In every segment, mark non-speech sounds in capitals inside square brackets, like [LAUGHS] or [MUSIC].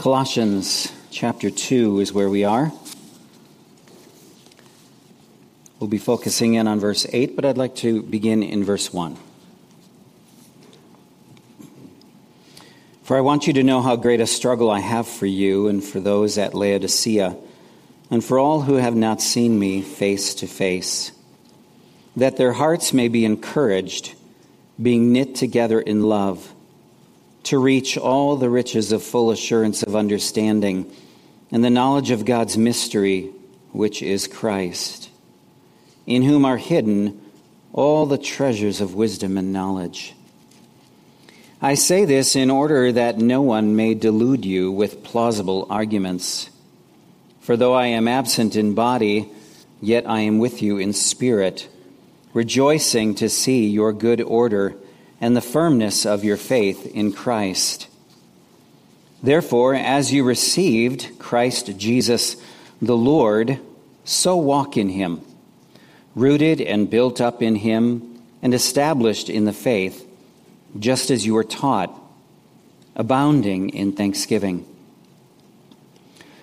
Colossians chapter 2 is where we are. We'll be focusing in on verse 8, but I'd like to begin in verse 1. For I want you to know how great a struggle I have for you and for those at Laodicea, and for all who have not seen me face to face, that their hearts may be encouraged, being knit together in love to reach all the riches of full assurance of understanding and the knowledge of God's mystery, which is Christ, in whom are hidden all the treasures of wisdom and knowledge. I say this in order that no one may delude you with plausible arguments. For though I am absent in body, yet I am with you in spirit, rejoicing to see your good order and the firmness of your faith in Christ. Therefore, as you received Christ Jesus the Lord, so walk in him, rooted and built up in him, and established in the faith, just as you were taught, abounding in thanksgiving.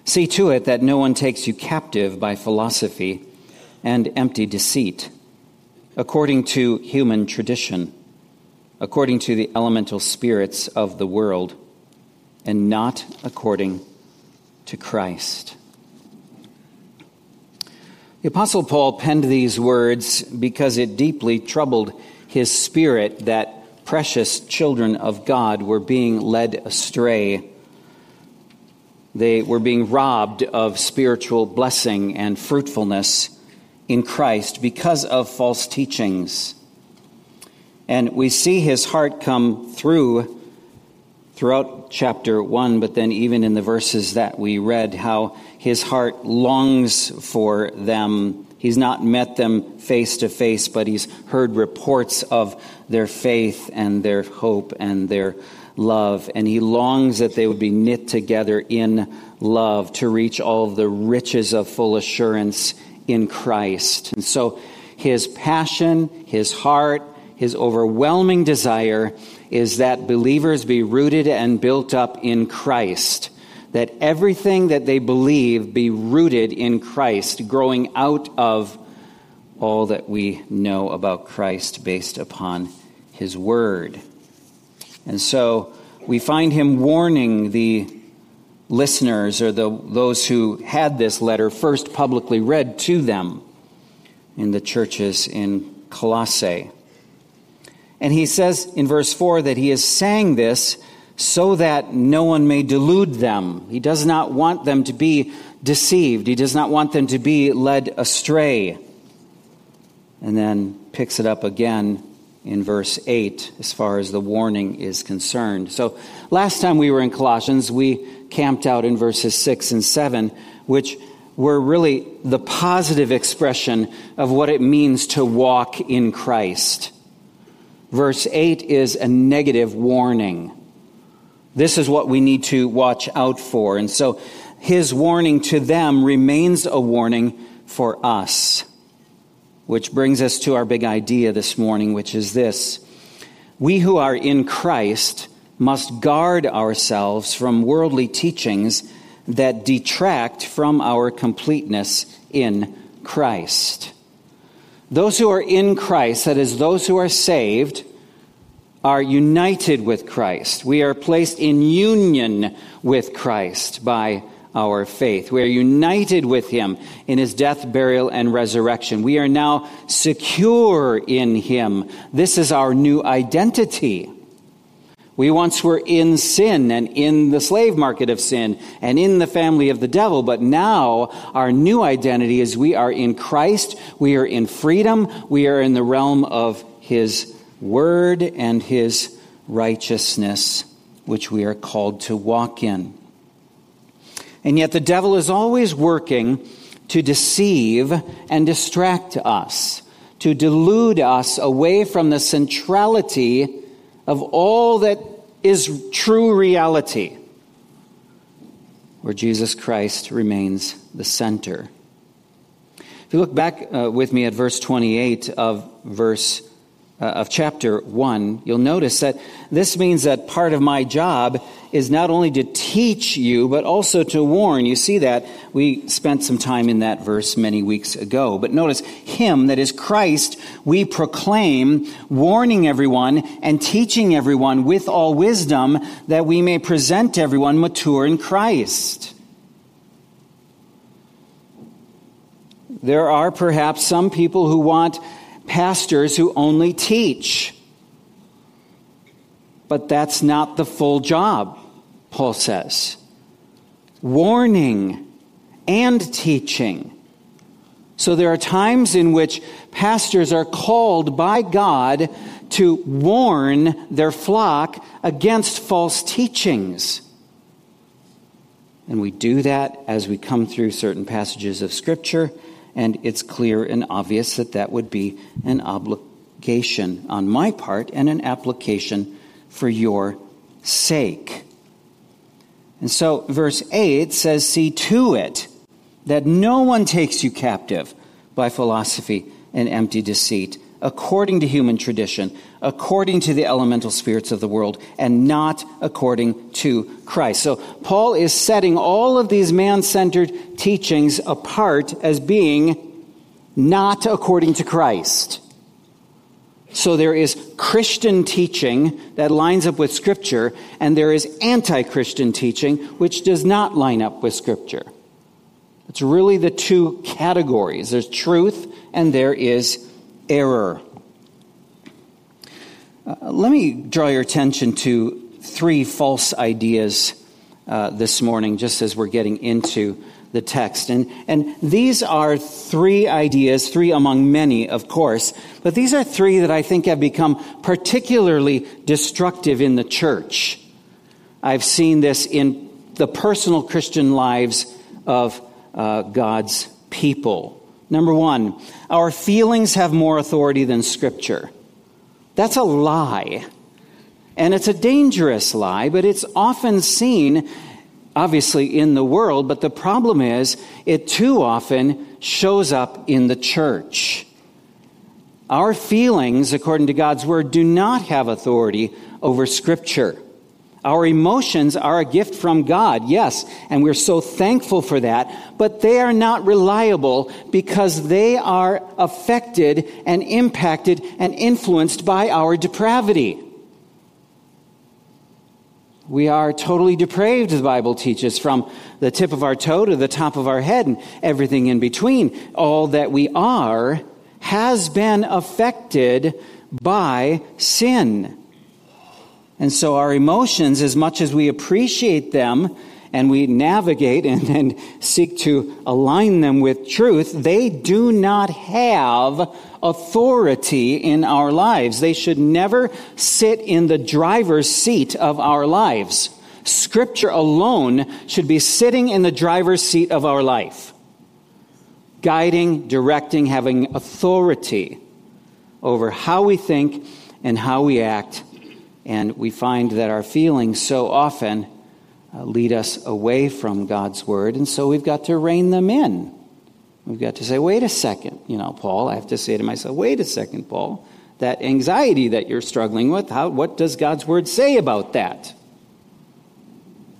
See to it that no one takes you captive by philosophy and empty deceit, according to human tradition according to the elemental spirits of the world, and not according to Christ. The Apostle Paul penned these words because it deeply troubled his spirit that precious children of God were being led astray. They were being robbed of spiritual blessing and fruitfulness in Christ because of false teachings. And we see his heart come through throughout chapter 1, but then even in the verses that we read, how his heart longs for them. He's not met them face to face, but he's heard reports of their faith and their hope and their love. And he longs that they would be knit together in love to reach all the riches of full assurance in Christ. And so his passion, his heart, his overwhelming desire is that believers be rooted and built up in Christ. That everything that they believe be rooted in Christ, growing out of all that we know about Christ based upon his word. And so we find him warning the listeners or the, those who had this letter first publicly read to them in the churches in Colossae. And he says in verse 4 that he is saying this so that no one may delude them. He does not want them to be deceived, he does not want them to be led astray. And then picks it up again in verse 8 as far as the warning is concerned. So last time we were in Colossians, we camped out in verses 6 and 7, which were really the positive expression of what it means to walk in Christ. Verse 8 is a negative warning. This is what we need to watch out for. And so his warning to them remains a warning for us. Which brings us to our big idea this morning, which is this We who are in Christ must guard ourselves from worldly teachings that detract from our completeness in Christ. Those who are in Christ, that is, those who are saved, are united with Christ. We are placed in union with Christ by our faith. We are united with him in his death, burial, and resurrection. We are now secure in him. This is our new identity. We once were in sin and in the slave market of sin and in the family of the devil, but now our new identity is we are in Christ, we are in freedom, we are in the realm of His word and His righteousness, which we are called to walk in. And yet the devil is always working to deceive and distract us, to delude us away from the centrality of all that is true reality, where Jesus Christ remains the center. If you look back uh, with me at verse 28 of verse uh, of chapter 1, you'll notice that this means that part of my job is not only to teach you, but also to warn. You see that. We spent some time in that verse many weeks ago. But notice, Him, that is Christ, we proclaim, warning everyone and teaching everyone with all wisdom that we may present everyone mature in Christ. There are perhaps some people who want pastors who only teach. But that's not the full job, Paul says. Warning and teaching. So there are times in which pastors are called by God to warn their flock against false teachings. And we do that as we come through certain passages of Scripture, and it's clear and obvious that that would be an obligation on my part and an application for your sake. And so, verse 8 says, See to it that no one takes you captive by philosophy and empty deceit, according to human tradition, according to the elemental spirits of the world, and not according to Christ. So, Paul is setting all of these man centered teachings apart as being not according to Christ. So there is Christian teaching that lines up with Scripture, and there is anti Christian teaching which does not line up with Scripture. It's really the two categories there's truth and there is error. Uh, let me draw your attention to three false ideas uh, this morning, just as we're getting into the text. And, and these are three ideas, three among many, of course, but these are three that I think have become particularly destructive in the church. I've seen this in the personal Christian lives of uh, God's people. Number one, our feelings have more authority than Scripture. That's a lie. And it's a dangerous lie, but it's often seen obviously in the world, but the problem is it too often shows up in the church. Our feelings, according to God's word, do not have authority over Scripture. Our emotions are a gift from God, yes, and we're so thankful for that, but they are not reliable because they are affected and impacted and influenced by our depravity. We are totally depraved, the Bible teaches, from the tip of our toe to the top of our head and everything in between. All that we are has been affected by sin. And so our emotions, as much as we appreciate them and we navigate and, and seek to align them with truth, they do not have authority in our lives. They should never sit in the driver's seat of our lives. Scripture alone should be sitting in the driver's seat of our life, guiding, directing, having authority over how we think and how we act. And we find that our feelings so often uh, lead us away from God's word, and so we've got to rein them in. We've got to say, wait a second, you know, Paul. I have to say to myself, wait a second, Paul. That anxiety that you're struggling with, how, what does God's word say about that?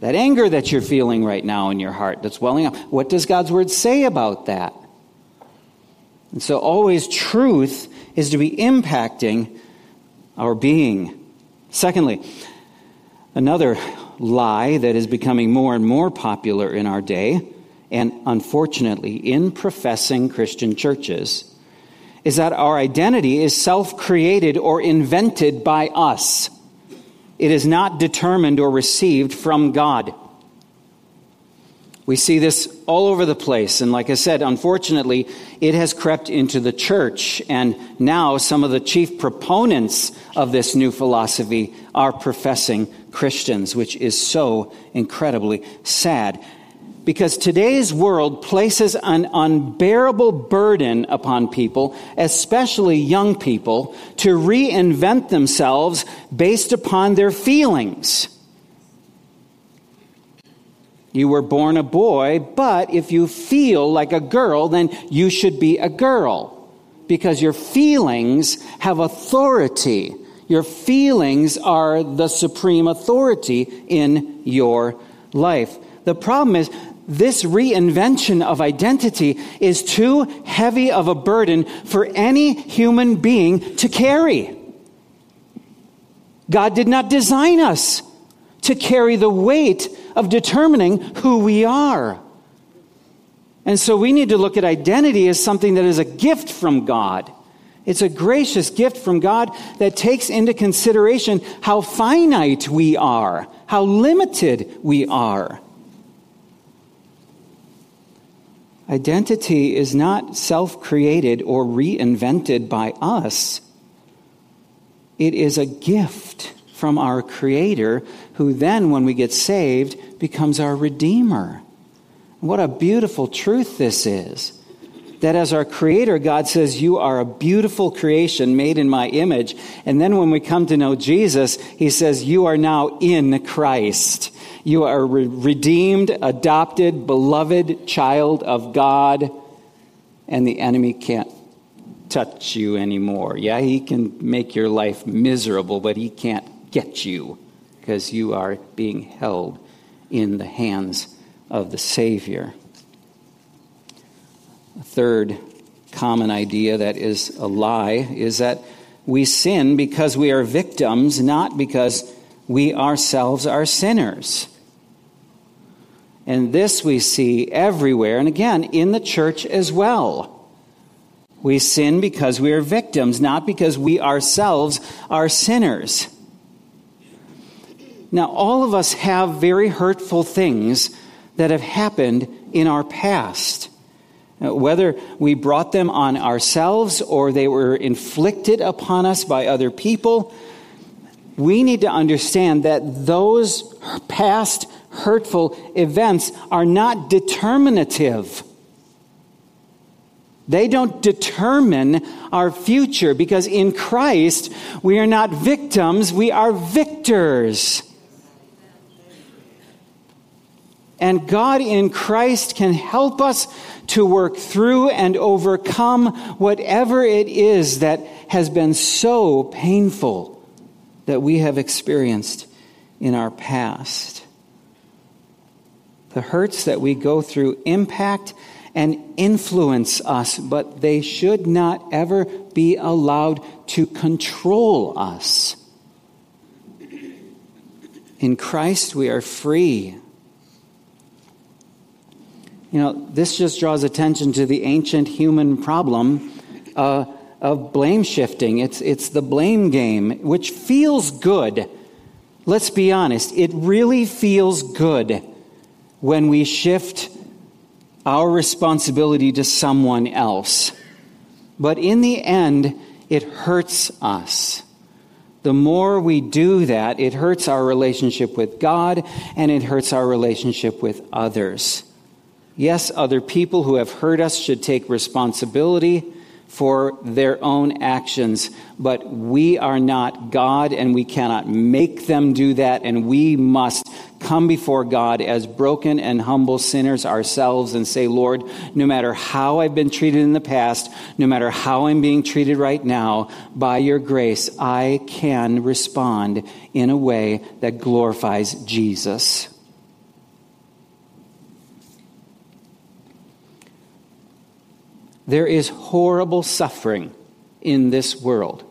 That anger that you're feeling right now in your heart that's welling up, what does God's word say about that? And so, always truth is to be impacting our being. Secondly, another lie that is becoming more and more popular in our day and unfortunately in professing Christian churches is that our identity is self created or invented by us. It is not determined or received from God. We see this all over the place. And like I said, unfortunately, it has crept into the church. And now some of the chief proponents of this new philosophy are professing Christians, which is so incredibly sad because today's world places an unbearable burden upon people, especially young people, to reinvent themselves based upon their feelings. You were born a boy, but if you feel like a girl, then you should be a girl because your feelings have authority. Your feelings are the supreme authority in your life. The problem is, this reinvention of identity is too heavy of a burden for any human being to carry. God did not design us to carry the weight of determining who we are. And so we need to look at identity as something that is a gift from God. It's a gracious gift from God that takes into consideration how finite we are, how limited we are. Identity is not self created or reinvented by us. It is a gift from our Creator, who then, when we get saved, becomes our Redeemer. What a beautiful truth this is. That as our Creator, God says, You are a beautiful creation made in my image. And then when we come to know Jesus, He says, You are now in Christ. You are a redeemed, adopted, beloved child of God, and the enemy can't touch you anymore. Yeah, he can make your life miserable, but he can't get you because you are being held in the hands of the Savior. Third common idea that is a lie is that we sin because we are victims, not because we ourselves are sinners. And this we see everywhere, and again, in the church as well. We sin because we are victims, not because we ourselves are sinners. Now, all of us have very hurtful things that have happened in our past. Whether we brought them on ourselves or they were inflicted upon us by other people, we need to understand that those past hurtful events are not determinative. They don't determine our future because in Christ we are not victims, we are victors. And God in Christ can help us to work through and overcome whatever it is that has been so painful that we have experienced in our past. The hurts that we go through impact and influence us, but they should not ever be allowed to control us. In Christ, we are free. You know, this just draws attention to the ancient human problem uh, of blame shifting. It's, it's the blame game, which feels good. Let's be honest, it really feels good when we shift our responsibility to someone else. But in the end, it hurts us. The more we do that, it hurts our relationship with God and it hurts our relationship with others. Yes, other people who have hurt us should take responsibility for their own actions, but we are not God and we cannot make them do that, and we must come before God as broken and humble sinners ourselves and say, Lord, no matter how I've been treated in the past, no matter how I'm being treated right now, by your grace, I can respond in a way that glorifies Jesus. There is horrible suffering in this world.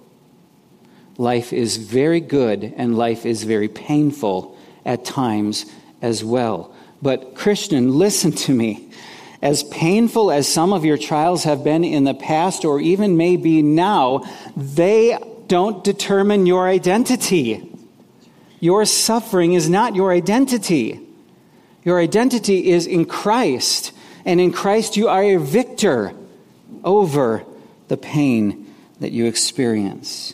Life is very good and life is very painful at times as well. But, Christian, [LAUGHS] listen to me. As painful as some of your trials have been in the past or even may be now, they don't determine your identity. Your suffering is not your identity. Your identity is in Christ, and in Christ you are a victor over the pain that you experience.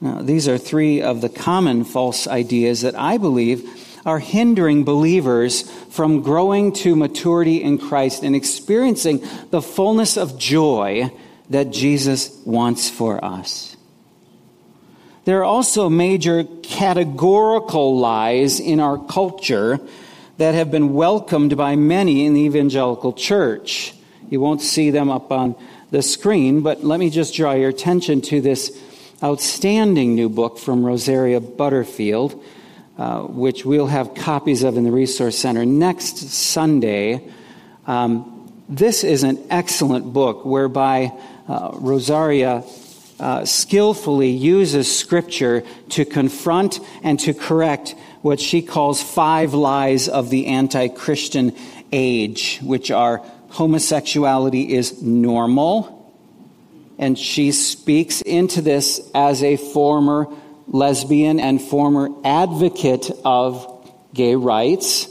Now, these are three of the common false ideas that I believe are hindering believers from growing to maturity in Christ and experiencing the fullness of joy that Jesus wants for us. There are also major categorical lies in our culture that have been welcomed by many in the evangelical church. You won't see them up on the screen, but let me just draw your attention to this outstanding new book from Rosaria Butterfield, uh, which we'll have copies of in the Resource Center next Sunday. Um, this is an excellent book whereby uh, Rosaria uh, skillfully uses Scripture to confront and to correct what she calls five lies of the anti Christian age, which are homosexuality is normal. And she speaks into this as a former lesbian and former advocate of gay rights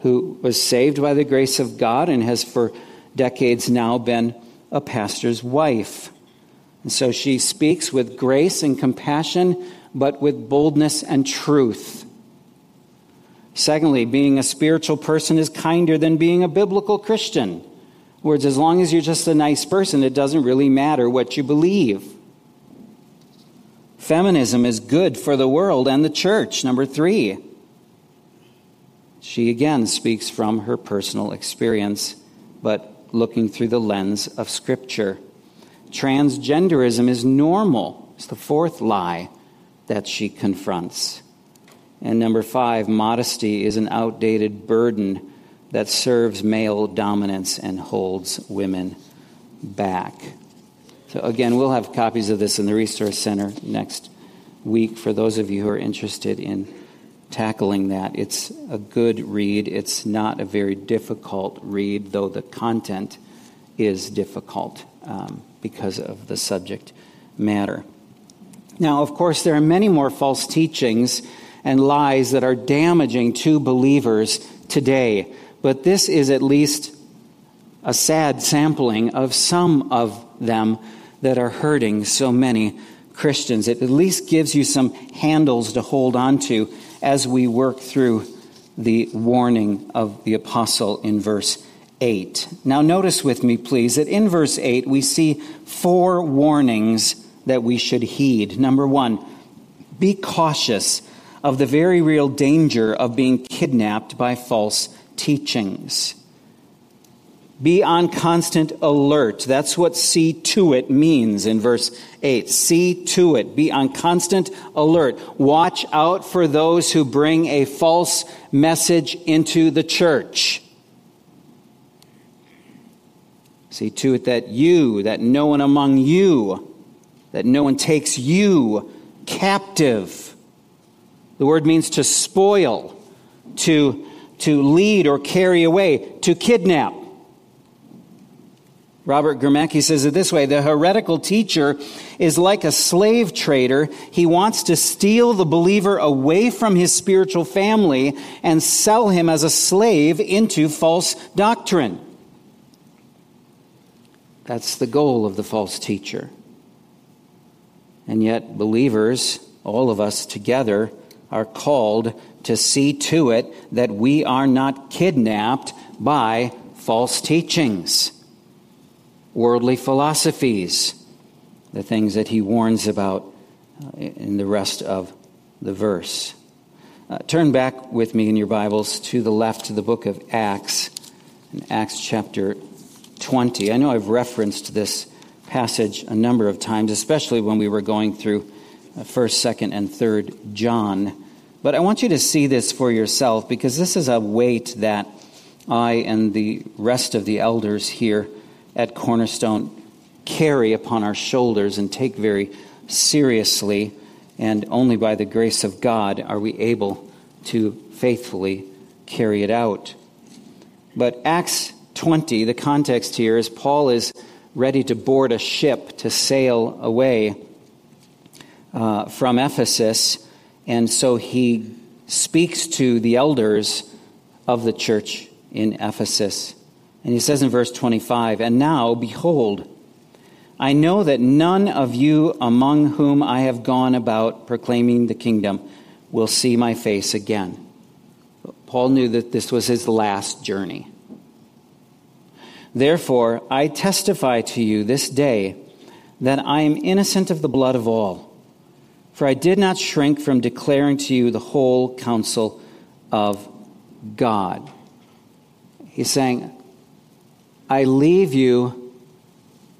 who was saved by the grace of God and has for decades now been a pastor's wife. And so she speaks with grace and compassion, but with boldness and truth. Secondly, being a spiritual person is kinder than being a biblical Christian. Words, as long as you're just a nice person, it doesn't really matter what you believe. Feminism is good for the world and the church. Number three, she again speaks from her personal experience, but looking through the lens of Scripture. Transgenderism is normal. It's the fourth lie that she confronts. And number five, modesty is an outdated burden that serves male dominance and holds women back. So, again, we'll have copies of this in the Resource Center next week for those of you who are interested in tackling that. It's a good read. It's not a very difficult read, though the content is difficult um, because of the subject matter. Now, of course, there are many more false teachings and lies that are damaging to believers today. But this is at least a sad sampling of some of them that are hurting so many Christians. It at least gives you some handles to hold on to as we work through the warning of the apostle in verse 8. Now, notice with me, please, that in verse 8 we see four warnings that we should heed. Number one, be cautious of the very real danger of being kidnapped by false teachings. Be on constant alert. That's what see to it means in verse 8. See to it. Be on constant alert. Watch out for those who bring a false message into the church. See to it that you, that no one among you, that no one takes you captive the word means to spoil, to, to lead or carry away, to kidnap. Robert Gromacki says it this way The heretical teacher is like a slave trader. He wants to steal the believer away from his spiritual family and sell him as a slave into false doctrine. That's the goal of the false teacher. And yet, believers, all of us together, are called to see to it that we are not kidnapped by false teachings, worldly philosophies, the things that he warns about uh, in the rest of the verse. Uh, turn back with me in your Bibles to the left to the book of Acts, in Acts chapter 20. I know I've referenced this passage a number of times, especially when we were going through 1st, 2nd, and 3rd John. But I want you to see this for yourself because this is a weight that I and the rest of the elders here at Cornerstone carry upon our shoulders and take very seriously. And only by the grace of God are we able to faithfully carry it out. But Acts 20, the context here is Paul is ready to board a ship to sail away uh, from Ephesus. And so he speaks to the elders of the church in Ephesus. And he says in verse 25, And now, behold, I know that none of you among whom I have gone about proclaiming the kingdom will see my face again. Paul knew that this was his last journey. Therefore, I testify to you this day that I am innocent of the blood of all. For I did not shrink from declaring to you the whole counsel of God. He's saying, I leave you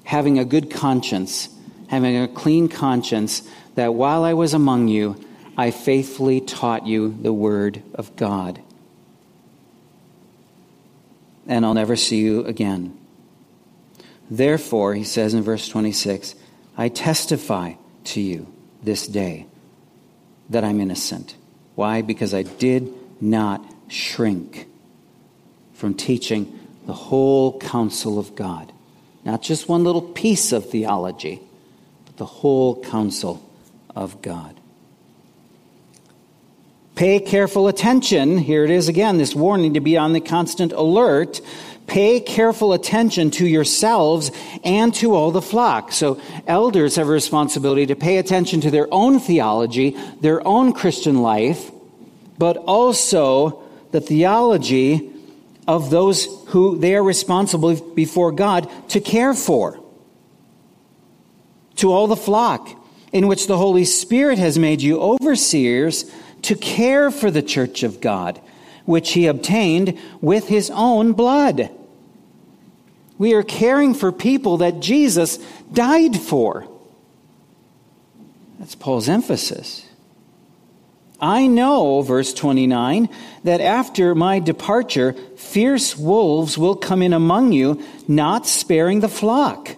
having a good conscience, having a clean conscience, that while I was among you, I faithfully taught you the word of God. And I'll never see you again. Therefore, he says in verse 26, I testify to you this day that I'm innocent. Why? Because I did not shrink from teaching the whole counsel of God. Not just one little piece of theology, but the whole counsel of God. Pay careful attention. Here it is again, this warning to be on the constant alert. Pay careful attention to yourselves and to all the flock. So, elders have a responsibility to pay attention to their own theology, their own Christian life, but also the theology of those who they are responsible before God to care for. To all the flock in which the Holy Spirit has made you overseers to care for the church of God, which he obtained with his own blood. We are caring for people that Jesus died for. That's Paul's emphasis. I know, verse 29, that after my departure, fierce wolves will come in among you, not sparing the flock.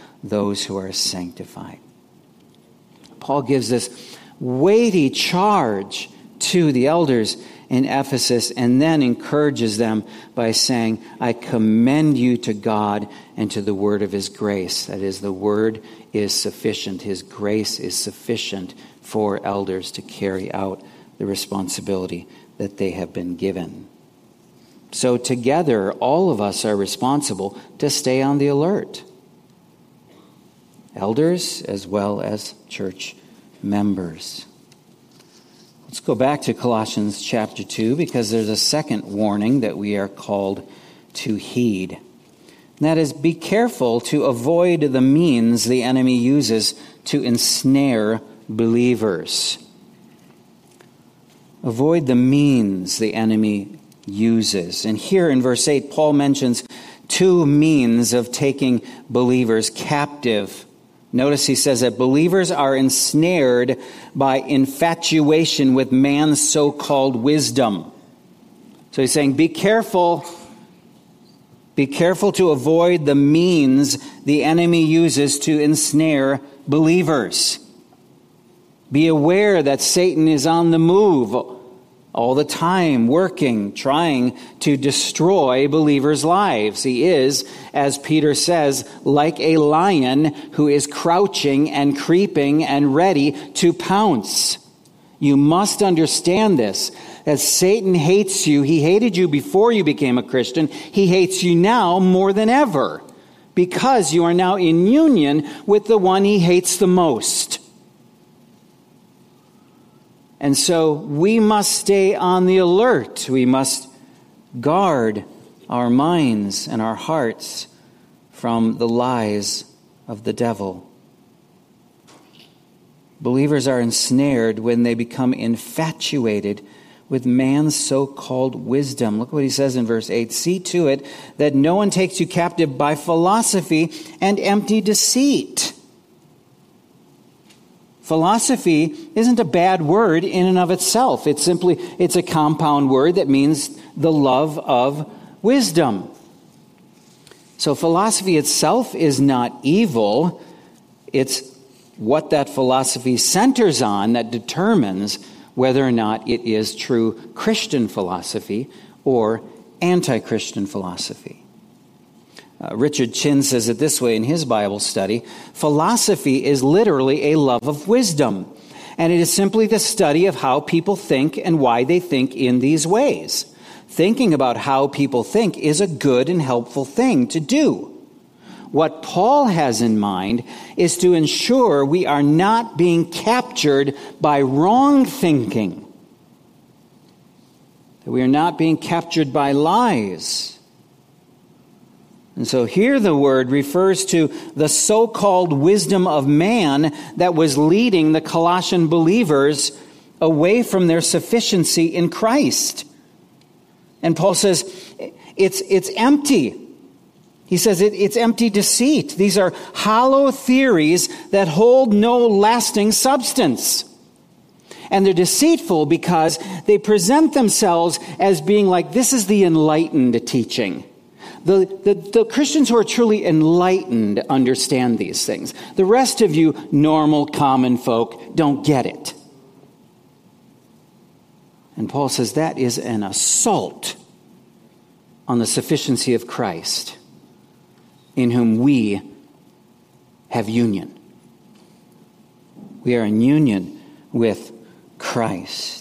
those who are sanctified. Paul gives this weighty charge to the elders in Ephesus and then encourages them by saying, I commend you to God and to the word of his grace. That is, the word is sufficient, his grace is sufficient for elders to carry out the responsibility that they have been given. So, together, all of us are responsible to stay on the alert elders as well as church members. Let's go back to Colossians chapter 2 because there's a second warning that we are called to heed. And that is, be careful to avoid the means the enemy uses to ensnare believers. Avoid the means the enemy uses. And here in verse 8, Paul mentions two means of taking believers captive Notice he says that believers are ensnared by infatuation with man's so called wisdom. So he's saying, be careful. Be careful to avoid the means the enemy uses to ensnare believers. Be aware that Satan is on the move all the time working, trying to destroy believers' lives. He is, as Peter says, like a lion who is crouching and creeping and ready to pounce. You must understand this that Satan hates you. He hated you before you became a Christian. He hates you now more than ever because you are now in union with the one he hates the most. And so we must stay on the alert. We must guard our minds and our hearts from the lies of the devil. Believers are ensnared when they become infatuated with man's so called wisdom. Look what he says in verse 8 See to it that no one takes you captive by philosophy and empty deceit Philosophy isn't a bad word in and of itself. It's simply it's a compound word that means the love of wisdom. So philosophy itself is not evil. It's what that philosophy centers on that determines whether or not it is true Christian philosophy or anti Christian philosophy. Uh, Richard Chin says it this way in his Bible study philosophy is literally a love of wisdom, and it is simply the study of how people think and why they think in these ways. Thinking about how people think is a good and helpful thing to do. What Paul has in mind is to ensure we are not being captured by wrong thinking, that we are not being captured by lies. And so here the word refers to the so called wisdom of man that was leading the Colossian believers away from their sufficiency in Christ. And Paul says it's, it's empty. He says it, it's empty deceit. These are hollow theories that hold no lasting substance. And they're deceitful because they present themselves as being like this is the enlightened teaching. The, the, the, Christians who are truly enlightened understand these things. The rest of you, normal, common folk, don't get it. And Paul says that is an assault on the sufficiency of Christ in whom we have union. We are in union with Christ.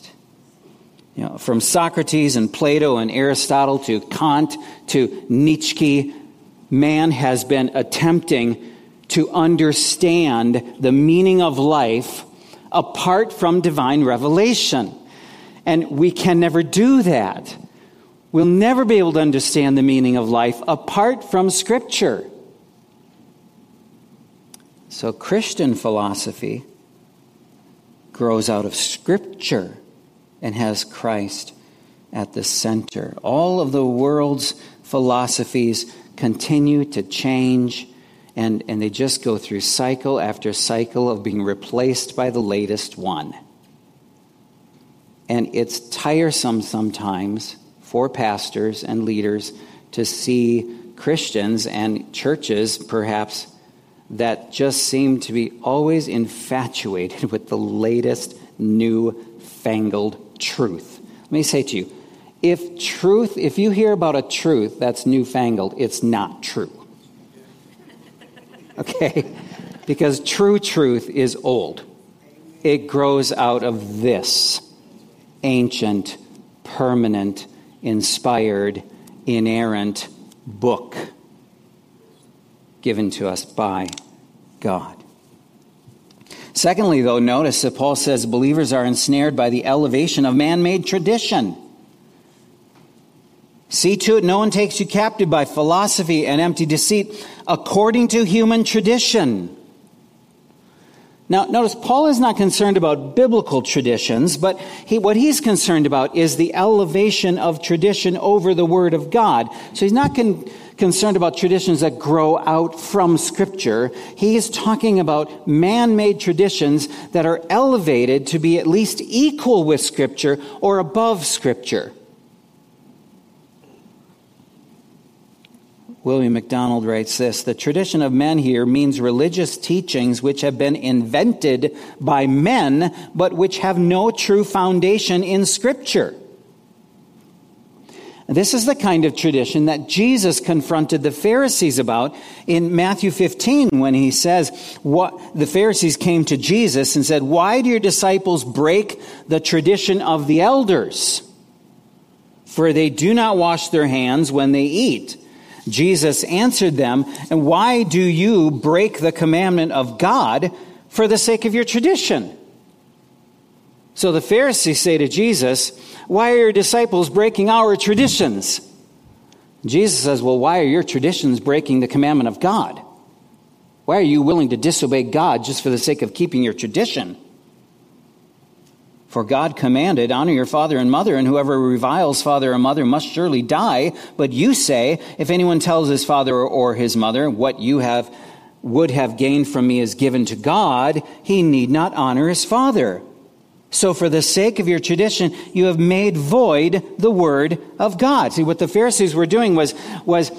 You know, from Socrates and Plato and Aristotle to Kant to Nietzsche, man has been attempting to understand the meaning of life apart from divine revelation. And we can never do that. We'll never be able to understand the meaning of life apart from Scripture. So, Christian philosophy grows out of Scripture and has Christ at the center. All of the world's philosophies continue to change, and, and they just go through cycle after cycle of being replaced by the latest one. And it's tiresome sometimes for pastors and leaders to see Christians and churches, perhaps, that just seem to be always infatuated [LAUGHS] with the latest new fangled truth. Let me say to you if truth, if you hear about a truth that's newfangled, it's not true. [LAUGHS] Okay? Because true truth is old, it grows out of this ancient, permanent, inspired, inerrant book given to us by God. Secondly, though, notice that Paul says believers are ensnared by the elevation of man made tradition. See to it no one takes you captive by philosophy and empty deceit according to human tradition now, notice Paul is not concerned about biblical traditions, but he, what he's concerned about is the elevation of tradition over the Word of God. So he's not concerned about traditions that grow out from Scripture. He is talking about man made traditions that are elevated to be at least equal with Scripture or above Scripture. William MacDonald writes this The tradition of men here means religious teachings which have been invented by men, but which have no true foundation in Scripture. This is the kind of tradition that Jesus confronted the Pharisees about in Matthew 15 when he says, what the Pharisees came to Jesus and said, Why do your disciples break the tradition of the elders? For they do not wash their hands when they eat. Jesus answered them, And why do you break the commandment of God for the sake of your tradition? So the Pharisees say to Jesus, Why are your disciples breaking our traditions? Jesus says, Well, why are your traditions breaking the commandment of God? Why are you willing to disobey God just for the sake of keeping your tradition? For God commanded, Honor your father and mother, and whoever reviles father or mother must surely die. But you say, If anyone tells his father or his mother, What you have would have gained from me is given to God, he need not honor his father. So, for the sake of your tradition, you have made void the word of God. See, what the Pharisees were doing was, was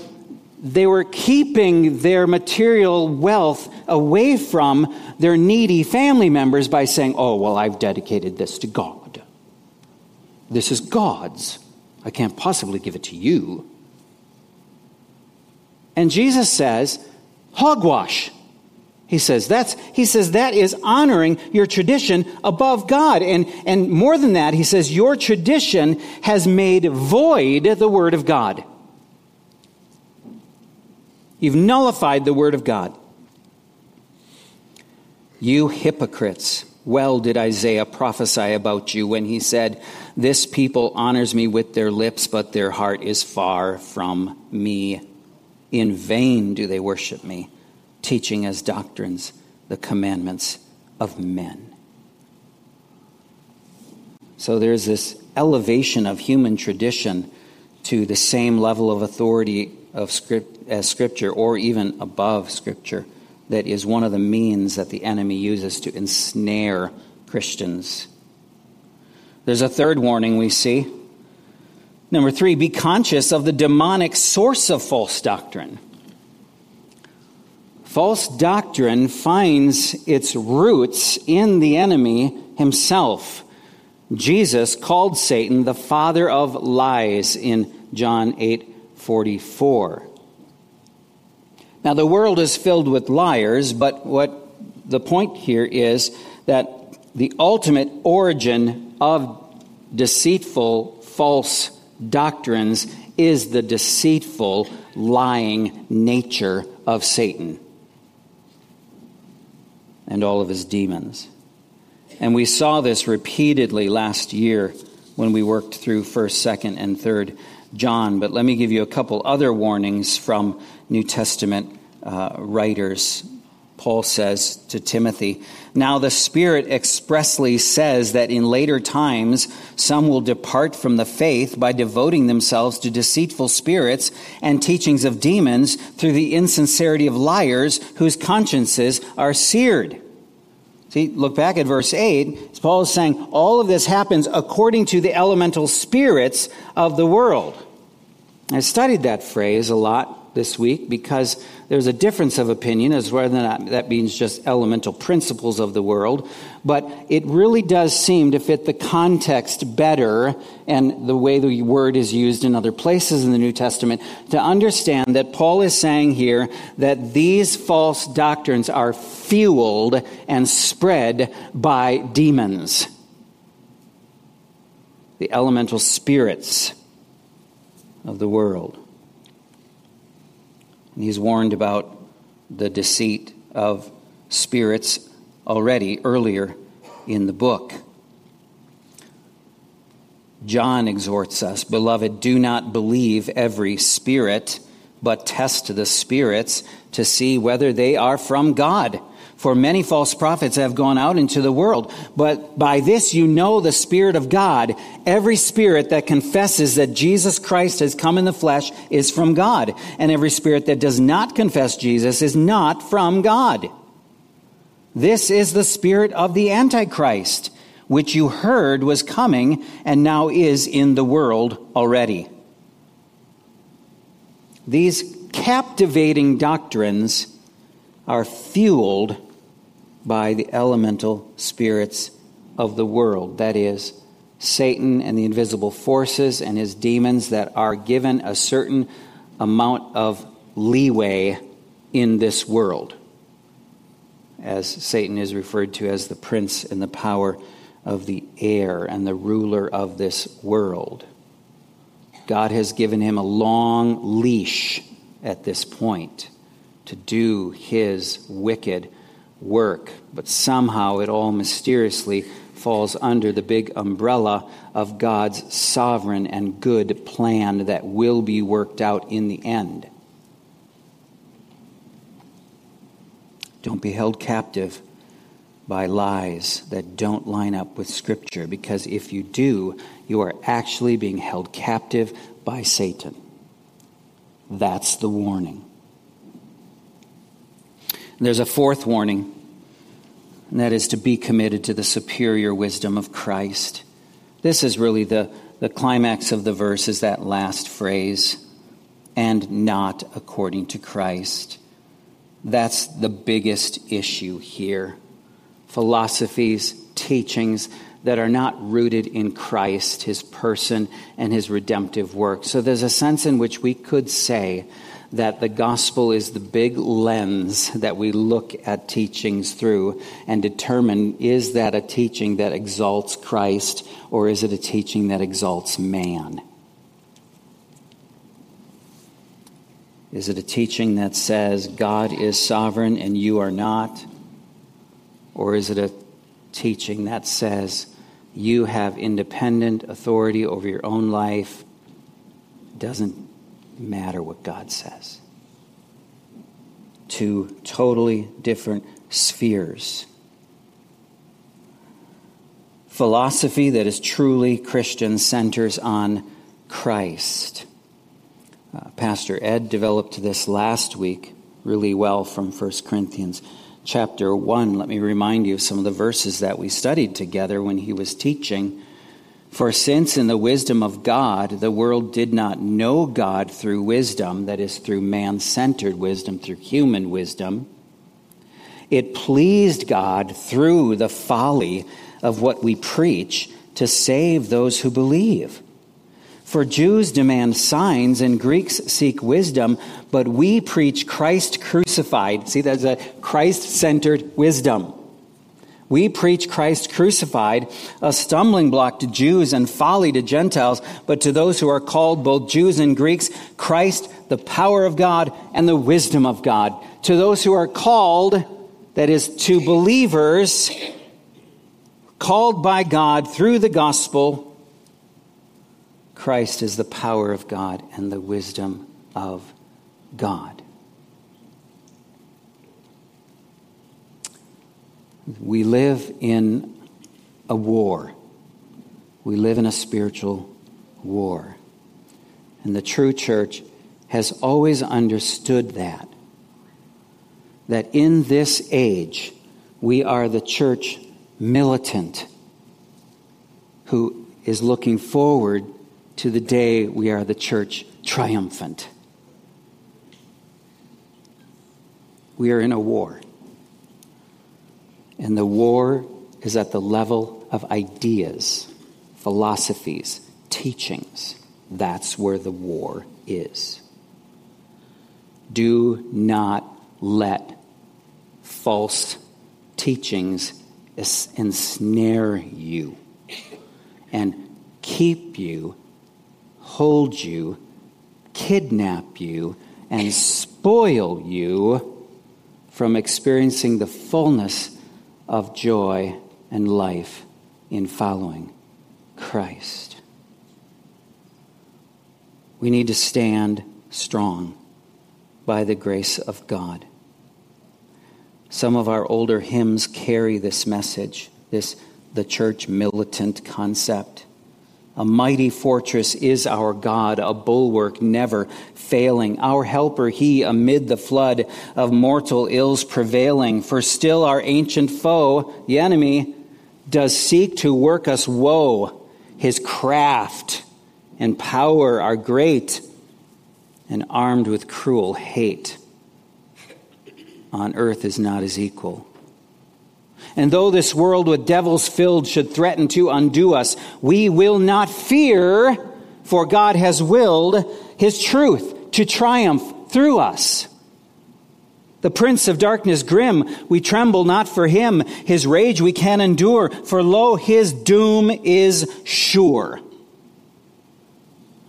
they were keeping their material wealth away from their needy family members by saying, Oh, well, I've dedicated this to God. This is God's. I can't possibly give it to you. And Jesus says, hogwash. He says that's he says that is honoring your tradition above God. And and more than that, he says your tradition has made void the word of God. You've nullified the word of God. You hypocrites. Well did Isaiah prophesy about you when he said, This people honors me with their lips, but their heart is far from me. In vain do they worship me, teaching as doctrines the commandments of men. So there's this elevation of human tradition to the same level of authority of script, as Scripture, or even above Scripture, that is one of the means that the enemy uses to ensnare Christians. There's a third warning we see. Number three, be conscious of the demonic source of false doctrine. False doctrine finds its roots in the enemy himself. Jesus called Satan the father of lies in John 8 44. Now, the world is filled with liars, but what the point here is that the ultimate origin of deceitful, false doctrines is the deceitful, lying nature of Satan and all of his demons. And we saw this repeatedly last year when we worked through 1st, 2nd, and 3rd John. But let me give you a couple other warnings from New Testament uh, writers. Paul says to Timothy, Now the Spirit expressly says that in later times some will depart from the faith by devoting themselves to deceitful spirits and teachings of demons through the insincerity of liars whose consciences are seared. See, look back at verse 8. Paul is saying all of this happens according to the elemental spirits of the world. I studied that phrase a lot this week because there's a difference of opinion as whether or not that means just elemental principles of the world. But it really does seem to fit the context better and the way the word is used in other places in the New Testament to understand that Paul is saying here that these false doctrines are fueled and spread by demons, the elemental spirits of the world. And he's warned about the deceit of spirits already earlier in the book. John exhorts us, Beloved, do not believe every spirit, but test the spirits to see whether they are from God for many false prophets have gone out into the world. But by this you know the Spirit of God. Every spirit that confesses that Jesus Christ has come in the flesh is from God. And every spirit that does not confess Jesus is not from God. This is the spirit of the Antichrist, which you heard was coming and now is in the world already. These captivating doctrines are fueled by the elemental spirits of the world. That is, Satan and the invisible forces and his demons that are given a certain amount of leeway in this world. As Satan is referred to as the prince and the power of the air and the ruler of this world. God has given him a long leash at this point to do his wicked work, but somehow it all mysteriously falls under the big umbrella of God's sovereign and good plan that will be worked out in the end. Don't be held captive by lies that don't line up with Scripture, because if you do, you are actually being held captive by Satan. That's the warning. There's a fourth warning, and that is to be committed to the superior wisdom of Christ. This is really the, the climax of the verse, is that last phrase, and not according to Christ. That's the biggest issue here. Philosophies, teachings that are not rooted in Christ, his person, and his redemptive work. So there's a sense in which we could say that the gospel is the big lens that we look at teachings through and determine is that a teaching that exalts Christ or is it a teaching that exalts man? Is it a teaching that says God is sovereign and you are not? Or is it a teaching that says you have independent authority over your own life? Doesn't matter what God says. Two totally different spheres. Philosophy that is truly Christian centers on Christ. Uh, Pastor Ed developed this last week really well from 1 Corinthians chapter 1. Let me remind you of some of the verses that we studied together when he was teaching. For since in the wisdom of God, the world did not know God through wisdom, that is, through man centered wisdom, through human wisdom, it pleased God through the folly of what we preach to save those who believe. For Jews demand signs and Greeks seek wisdom, but we preach Christ crucified. See, that's a Christ centered wisdom. We preach Christ crucified, a stumbling block to Jews and folly to Gentiles, but to those who are called both Jews and Greeks, Christ, the power of God and the wisdom of God. To those who are called, that is, to believers, called by God through the gospel, Christ is the power of God and the wisdom of God. We live in a war. We live in a spiritual war. And the true church has always understood that. That in this age, we are the church militant who is looking forward to the day we are the church triumphant. We are in a war. And the war is at the level of ideas, philosophies, teachings. That's where the war is. Do not let false teachings ensnare you and keep you hold you, kidnap you, and spoil you from experiencing the fullness of joy and life in following Christ. We need to stand strong by the grace of God. Some of our older hymns carry this message, this the church militant concept. A mighty fortress is our God, a bulwark never failing. Our helper, he amid the flood of mortal ills prevailing. For still our ancient foe, the enemy, does seek to work us woe. His craft and power are great and armed with cruel hate. On earth is not his equal. And though this world with devils filled should threaten to undo us, we will not fear, for God has willed his truth to triumph through us. The prince of darkness grim, we tremble not for him. His rage we can endure, for lo, his doom is sure.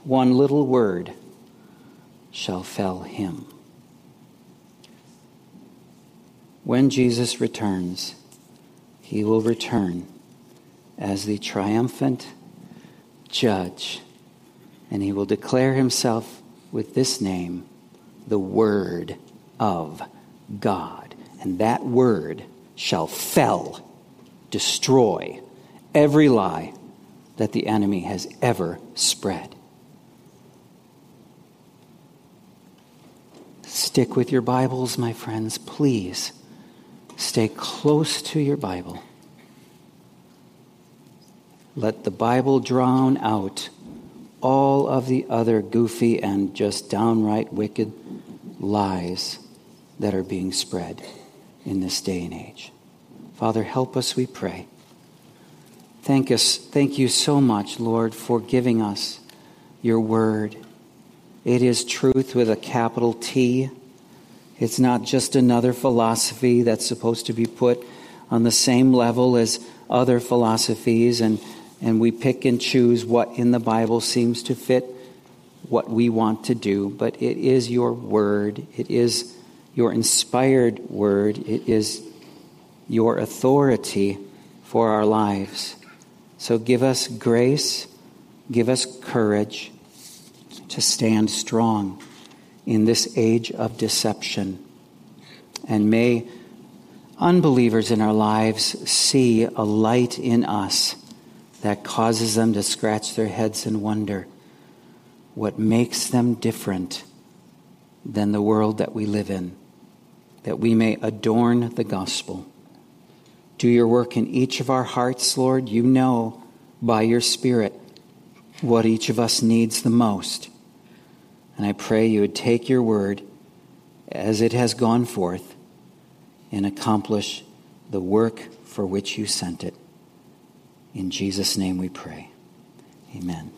One little word shall fell him. When Jesus returns, he will return as the triumphant judge, and he will declare himself with this name, the Word of God. And that word shall fell, destroy every lie that the enemy has ever spread. Stick with your Bibles, my friends, please. Stay close to your Bible. Let the Bible drown out all of the other goofy and just downright wicked lies that are being spread in this day and age. Father, help us, we pray. Thank us, thank you so much, Lord, for giving us your word. It is truth with a capital T. It's not just another philosophy that's supposed to be put on the same level as other philosophies, and, and we pick and choose what in the Bible seems to fit what we want to do, but it is your word. It is your inspired word. It is your authority for our lives. So give us grace, give us courage to stand strong in this age of deception. And may unbelievers in our lives see a light in us that causes them to scratch their heads and wonder what makes them different than the world that we live in, that we may adorn the gospel. Do your work in each of our hearts, Lord. You know by your Spirit what each of us needs the most. And I pray you would take your word as it has gone forth and accomplish the work for which you sent it. In Jesus' name we pray. Amen.